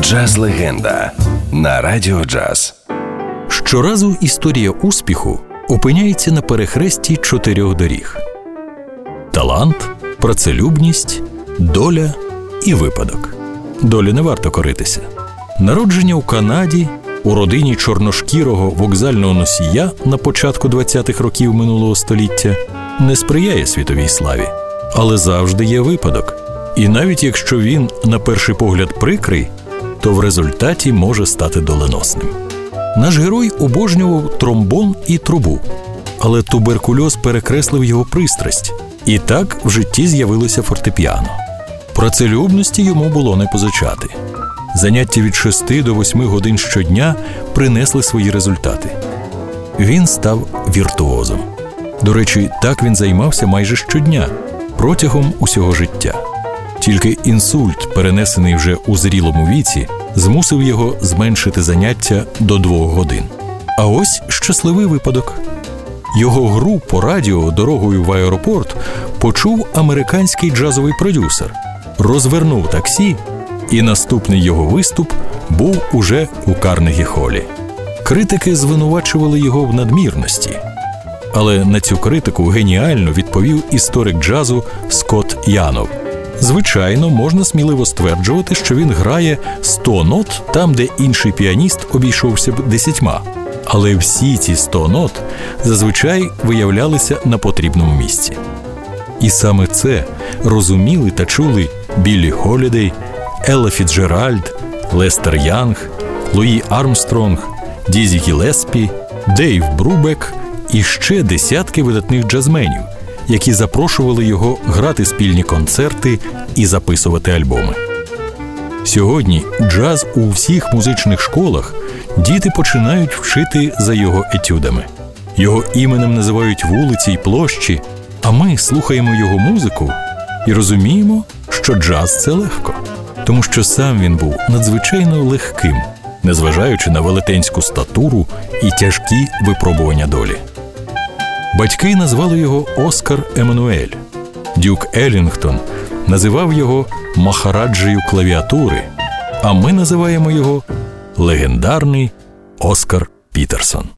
Джаз легенда на радіо джаз. Щоразу історія успіху опиняється на перехресті чотирьох доріг: талант, працелюбність, доля і випадок. Долі не варто коритися. Народження у Канаді у родині чорношкірого вокзального носія на початку 20-х років минулого століття не сприяє світовій славі, але завжди є випадок. І навіть якщо він, на перший погляд, прикрий, то в результаті може стати доленосним. Наш герой обожнював тромбон і трубу, але туберкульоз перекреслив його пристрасть, і так в житті з'явилося фортепіано. Працелюбності йому було не позичати. Заняття від 6 до 8 годин щодня принесли свої результати. Він став віртуозом. До речі, так він займався майже щодня протягом усього життя. Тільки інсульт, перенесений вже у зрілому віці, змусив його зменшити заняття до двох годин. А ось щасливий випадок. Його гру по радіо дорогою в аеропорт почув американський джазовий продюсер, розвернув таксі, і наступний його виступ був уже у Карнегі Холі. Критики звинувачували його в надмірності. Але на цю критику геніально відповів історик джазу Скотт Янов. Звичайно, можна сміливо стверджувати, що він грає 100 нот там, де інший піаніст обійшовся б десятьма. Але всі ці 100 нот зазвичай виявлялися на потрібному місці. І саме це розуміли та чули Біллі Холідей, Елла Фіцджеральд, Лестер Янг, Луї Армстронг, Дізі Гілеспі, Дейв Брубек і ще десятки видатних джазменів які запрошували його грати спільні концерти і записувати альбоми. Сьогодні джаз у всіх музичних школах діти починають вчити за його етюдами. Його іменем називають вулиці й площі, а ми слухаємо його музику і розуміємо, що джаз це легко, тому що сам він був надзвичайно легким, незважаючи на велетенську статуру і тяжкі випробування долі. Батьки назвали його Оскар Еммануель. Дюк Елінгтон називав його Махараджею клавіатури, а ми називаємо його легендарний Оскар Пітерсон.